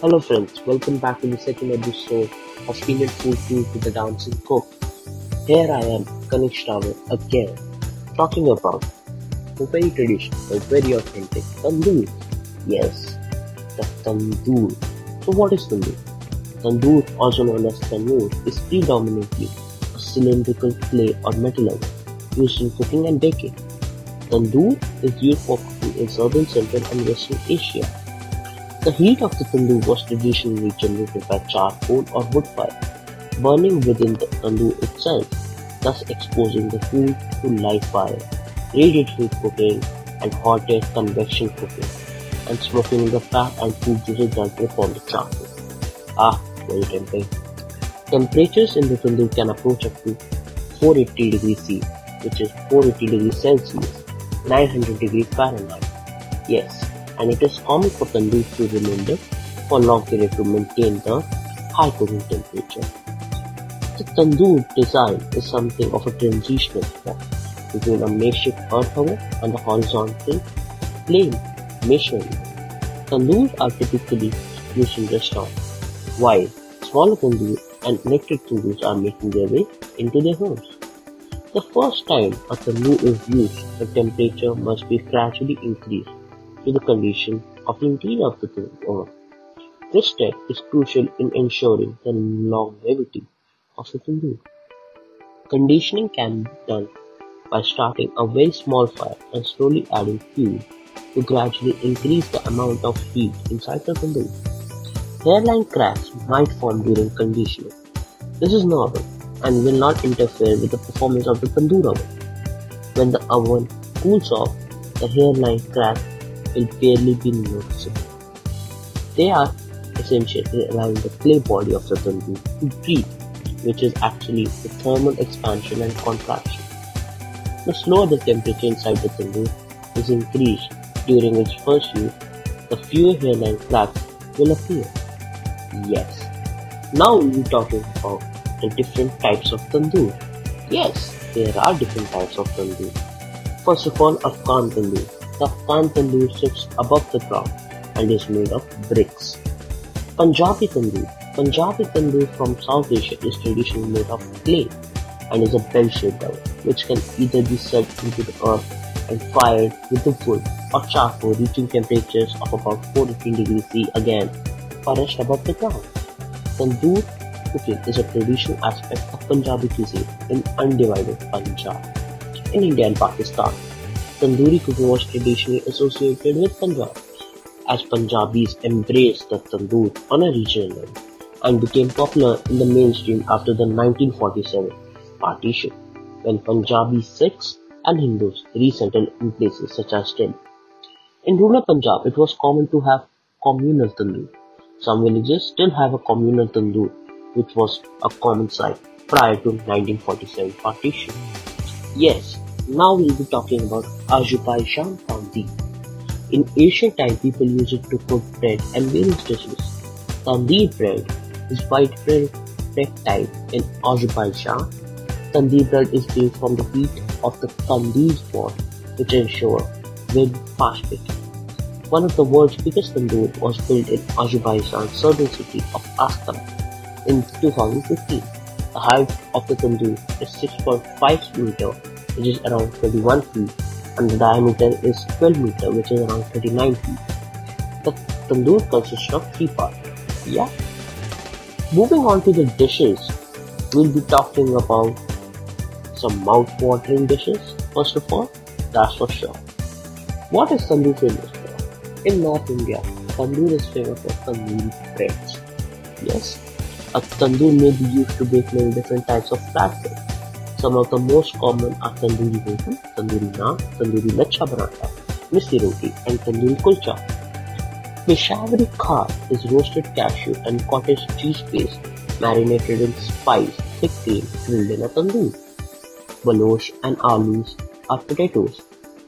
Hello friends, welcome back to the second episode of Indian Food Tour to the Dancing Cook. Here I am, Kanish Rawal, again, talking about a very traditional, the very authentic tandoor. Yes, the tandoor. So what is tandoor? Tandoor, also known as tandoor, is predominantly a cylindrical clay or metal oven used in cooking and baking. Tandoor is used for cooking in southern, central and western Asia the heat of the tandoor was traditionally generated by charcoal or wood fire, burning within the tandoor itself, thus exposing the food to live fire, radiant heat cooking, and hot air convection cooking, and smoking the fat and food juices directly upon the charcoal. Ah, very tempting. Temperatures in the tandoor can approach up to 480 degrees C, which is 480 degrees Celsius, 900 degrees Fahrenheit. Yes, and it is common for the tandoor to remain there for long period to maintain the high cooking temperature. The tandoor design is something of a transitional form between a makeshift earth oven and the horizontal plane masonry. Tandoors are typically used in restaurants, while smaller tandoor and electric tandoors are making their way into their homes. The first time a tandoor is used, the temperature must be gradually increased to the condition of the interior of the oven. This step is crucial in ensuring the longevity of the tandoor. Conditioning can be done by starting a very small fire and slowly adding fuel to gradually increase the amount of heat inside the tandoor. Hairline cracks might form during conditioning. This is normal and will not interfere with the performance of the tandoor oven. When the oven cools off, the hairline crack will barely be noticeable. They are essentially allowing the clay body of the tandoor to breathe, which is actually the thermal expansion and contraction. The slower the temperature inside the tandoor is increased during its first use, the fewer hairline cracks will appear. Yes. Now we'll be talking about the different types of tandoor. Yes, there are different types of tandoor. First of all, Afghan tandoor. The tandoor sits above the ground and is made of bricks. Punjabi tandoor. Punjabi tandoor from South Asia is traditionally made of clay and is a bell-shaped oven, which can either be set into the earth and fired with the wood or charcoal reaching temperatures of about 418 degrees C again, or rest above the ground. Tandoor cooking is a traditional aspect of Punjabi cuisine in undivided Punjab, in India and Pakistan. Tandoori cooking was traditionally associated with Punjab, as Punjabis embraced the tandoor on a regional level and became popular in the mainstream after the 1947 partition, when Punjabi Sikhs and Hindus resettled in places such as Delhi. In rural Punjab, it was common to have communal tandoor. Some villages still have a communal tandoor, which was a common sight prior to 1947 partition. Yes, now we'll be talking about Azerbaijan Tandoor. In ancient time, people used it to cook bread and various dishes. Tandoor bread is white bread type in Azerbaijan. Tandoor bread is made from the wheat of the tandoor pot, which ensure fast baking. One of the world's biggest tandoor was built in Azerbaijan's southern city of Astara in 2015. The height of the tandoor is 6.5 meter which is around 21 feet, and the diameter is 12 meter, which is around 39 feet. The tandoor consists of three parts. Yeah. Moving on to the dishes, we'll be talking about some mouth-watering dishes. First of all, that's for sure. What is tandoor famous for? In North India, tandoor is famous for tandoori breads. Yes, a tandoor may be used to bake many different types of flatbread. Some of the most common are tandoori roti, tandoori naan, tandoori lachha paratha, missi roti, and tandoori kulcha. Peshawari khar is roasted cashew and cottage cheese paste marinated in spice, thick cream grilled in a tandoor. Baloch and alus are potatoes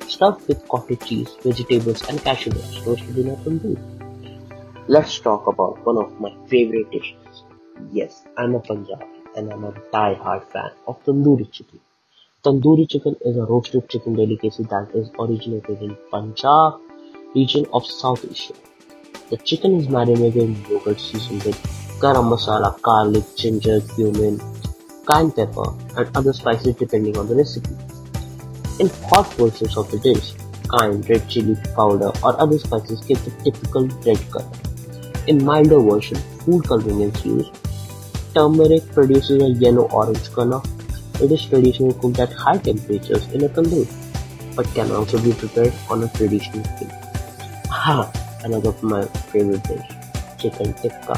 stuffed with cottage cheese, vegetables, and cashew nuts roasted in a tandoor. Let's talk about one of my favorite dishes. Yes, I'm a Punjabi and I'm a die-hard fan of tandoori chicken. Tandoori chicken is a roasted chicken delicacy that is originated in Punjab region of South Asia. The chicken is marinated in yogurt seasoned with garam masala, garlic, ginger, cumin, cayenne pepper, and other spices depending on the recipe. In hot versions of the dish, cayenne, red chili powder, or other spices give the typical red color. In milder version, food coloring is used. Turmeric produces a yellow-orange color. It is traditionally cooked at high temperatures in a tandoor, but can also be prepared on a traditional flame. Ha! Another of my favorite dish, chicken tikka.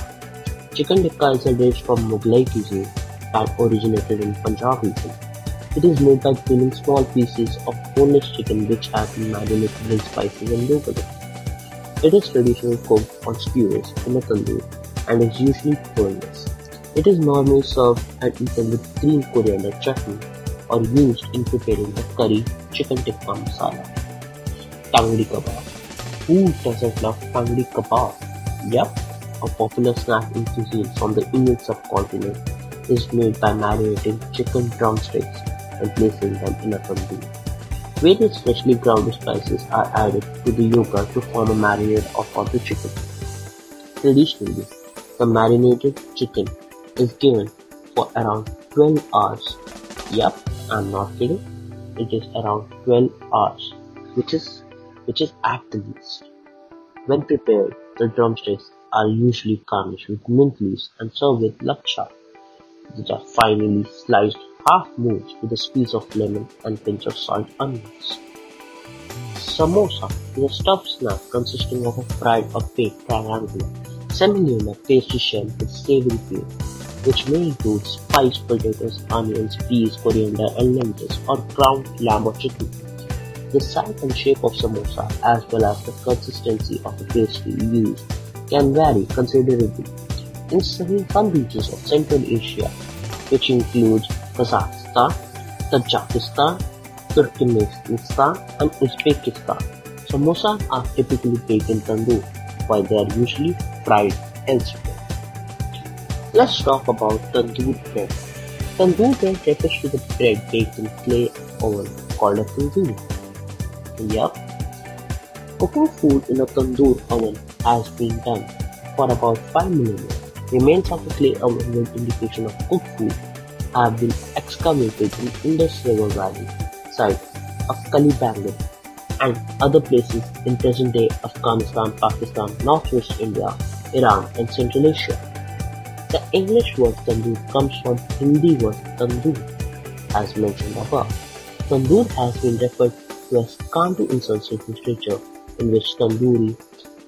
Chicken tikka is a dish from Mughlai cuisine that originated in Punjab region. It is made by peeling small pieces of boneless chicken which have been marinated in spices and yogurt. It is traditionally cooked on skewers in a tandoor and is usually boneless. It is normally served and eaten with green coriander chutney or used in preparing the curry chicken tikka masala. Tangri kebab. Who doesn't love tangri kebab? Yep, a popular snack in cuisine from the Indian subcontinent is made by marinating chicken drumsticks and placing them in a tandoor. Various freshly ground spices are added to the yogurt to form a marinade of the chicken. Traditionally, the marinated chicken is given for around 12 hours. Yup, I'm not kidding. It is around 12 hours, which is which is at the least. When prepared, the drumsticks are usually garnished with mint leaves and served with lachha, which are finely sliced half moons with a squeeze of lemon and pinch of salt onions. Samosa is a stuffed snack consisting of a fried or baked triangular, semi-lunar pastry shell with savory filling, which may include spiced potatoes, onions, peas, coriander, and lentils, or ground lamb or chicken. The size and shape of samosa, as well as the consistency of the pastry used, can vary considerably. In some regions of Central Asia, which includes Kazakhstan, Tajikistan, Turkmenistan, and Uzbekistan, samosas are typically baked in tandoor, while they are usually fried elsewhere. Let's talk about tandoor bread. Tandoor bread refers to the bread baked in clay oven called a tandoor. Yup. Cooking food in a tandoor oven has been done for about 5 million years. Remains of clay oven with indication of cooked food have been excavated in Indus River Valley site of Kalibangan and other places in present-day Afghanistan, Pakistan, northwest India, Iran and Central Asia. The English word tandoor comes from Hindi word tandoor, as mentioned above. Tandoor has been referred to as Kandu in Sanskrit literature, in which tandoori,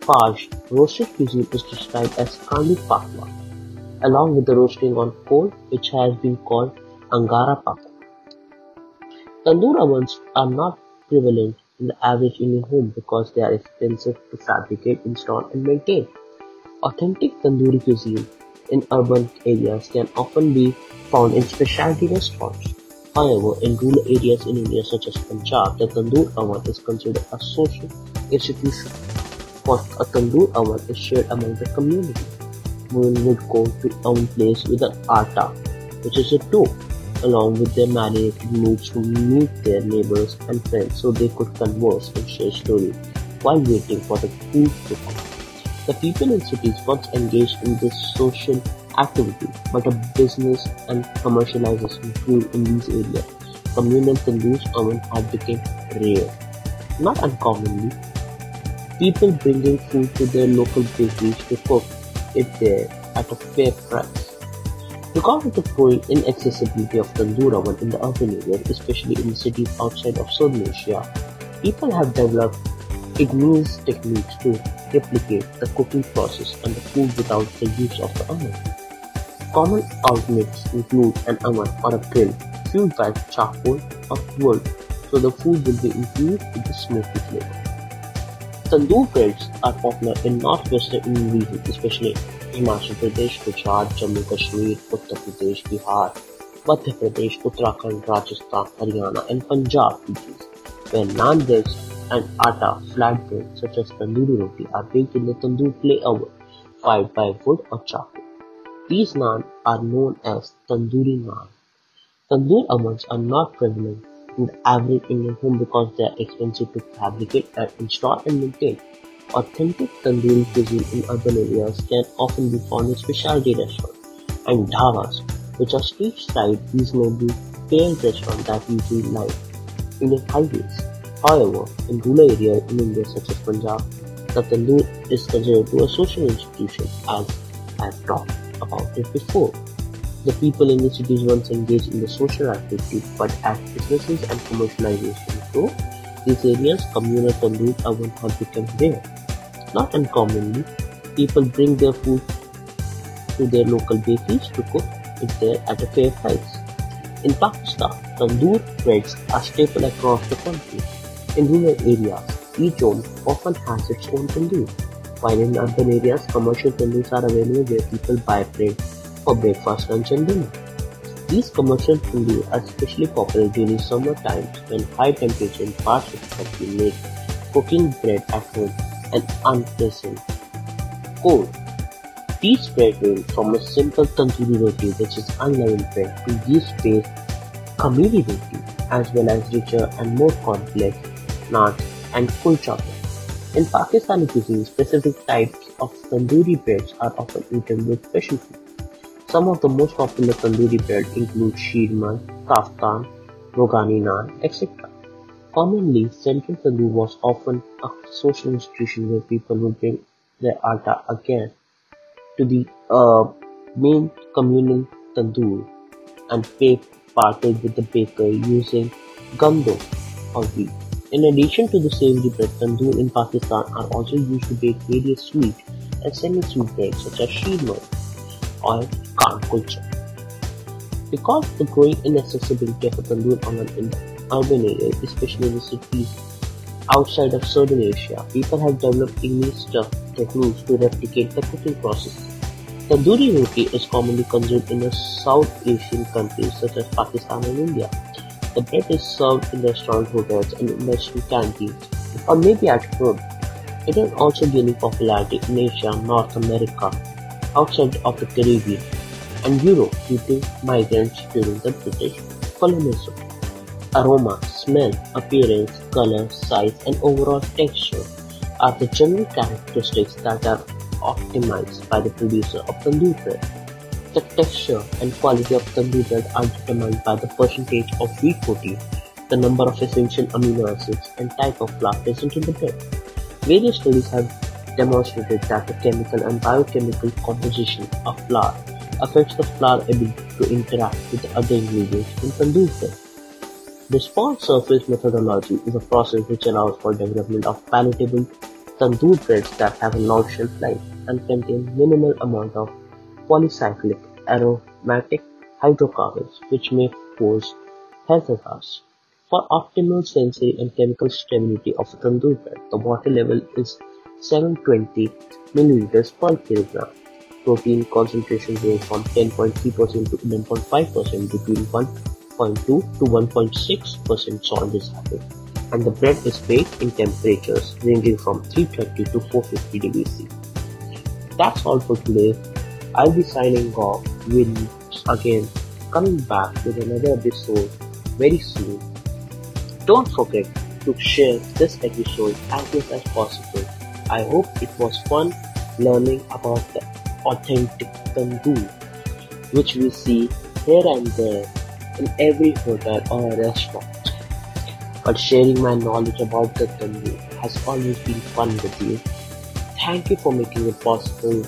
parched, roasted cuisine is described as Kandu Pakwa, along with the roasting on coal, which has been called Angara Pakwa. Tandoor ovens are not prevalent in the average Indian home because they are expensive to fabricate, install, and maintain. Authentic tandoori cuisine in urban areas can often be found in specialty restaurants. However, in rural areas in India such as Punjab, the tandoor oven is considered a social institution. For a tandoor oven is shared among the community. Women would go to oven place with an atta, which is a dough, along with their marinated meats to meet their neighbors and friends so they could converse and share stories while waiting for the food to come. The people in cities once engaged in this social activity, but a business and commercialization grew in these areas. Communal tandoors oven have become rare. Not uncommonly, people bringing food to their local bakeries to cook it there at a fair price. Because of the growing inaccessibility of tandoor oven in the urban area, especially in cities outside of Southern Asia, people have developed ingenious techniques to replicate the cooking process and the food without the use of the oven. Common alternates include an oven or a grill fueled by charcoal or wood so the food will be infused with the smoky flavor. Tandoor breads are popular in northwestern Indian regions, especially Himachal Pradesh, Gujarat, Jammu Kashmir, Uttar Pradesh, Bihar, Madhya Pradesh, Uttarakhand, Rajasthan, Haryana, and Punjab regions, where naan breads and atta flatbread such as tandoori roti are baked in the tandoor clay oven fired by wood or charcoal. These naan are known as tandoori naan. Tandoor ovens are not prevalent in the average Indian home because they are expensive to fabricate and install and maintain. Authentic tandoori cuisine in urban areas can often be found in specialty restaurants and dhabas, which are street-side, reasonably paying restaurants that usually lie Indian highways. However, in rural areas in India such as Punjab, the tandoor is considered to a social institution as I've talked about it before. The people in the cities once engaged in the social activity, but as businesses and commercialization grow, these areas communal tandoor oven have become rare. Not uncommonly, people bring their food to their local bakeries to cook it there at a fair price. In Pakistan, tandoor breads are staple across the country. In rural areas, each zone often has its own tandoor, while in urban areas, commercial tandoors are available where people buy bread for breakfast, lunch, and dinner. These commercial tandoor are especially popular during summer times when high temperature of the country make cooking bread at home an unpleasant cold. These bread range from a simple tandoori roti which is unleavened bread to yeast-based khamiri roti as well as richer and more complex naans and kulcha bread. In Pakistani cuisine, specific types of tandoori breads are often eaten with special food. Some of the most popular tandoori bread include sheermal, taftan, rogani naan, etc. Commonly, central tandoor was often a social institution where people would bring their atta again to the uh, main communal tandoor and bake partake with the baker using gum dough or wheat. In addition to the savory bread, tandoor in Pakistan are also used to bake various sweet and semi-sweet breads such as sheermal or khan kulcha. Because the growing inaccessibility of a tandoor oven in urban areas, especially in the cities outside of southern Asia, people have developed unique techniques to replicate the cooking process. Tandoori roti is commonly consumed in South Asian countries such as Pakistan and India. The bread is served in restaurant hotels and industry canteens, or maybe at home. It is also gaining popularity in Asia, North America, outside of the Caribbean, and Europe due to migrants during the British colonialism. Aroma, smell, appearance, color, size, and overall texture are the general characteristics that are optimized by the producer of tandoor bread. The texture and quality of the bread are determined by the percentage of wheat protein, the number of essential amino acids, and type of flour present in the bread. Various studies have demonstrated that the chemical and biochemical composition of flour affects the flour ability to interact with other ingredients in tandoor bread. The response surface methodology is a process which allows for development of palatable tandoor breads that have a long shelf life and contain minimal amount of polycyclic aromatic hydrocarbons which may pose health hazards. For optimal sensory and chemical stability of a tandoor bed, the water level is 720 milliliters per kilogram. Protein concentration range from 10.3% to 11.5% between 1.2 to 1.6% salt is added, and the bread is baked in temperatures ranging from 330 to 450 degrees C. That's all for today. I'll be signing off with again coming back with another episode very soon. Don't forget to share this episode as much as possible. I hope it was fun learning about the authentic tandoor, which we see here and there in every hotel or restaurant. But sharing my knowledge about the tandoor has always been fun with you. Thank you for making it possible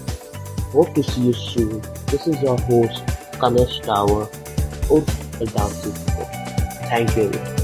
Hope to see you soon. This is your host, Kanesh Tower, the Dancing Thank you.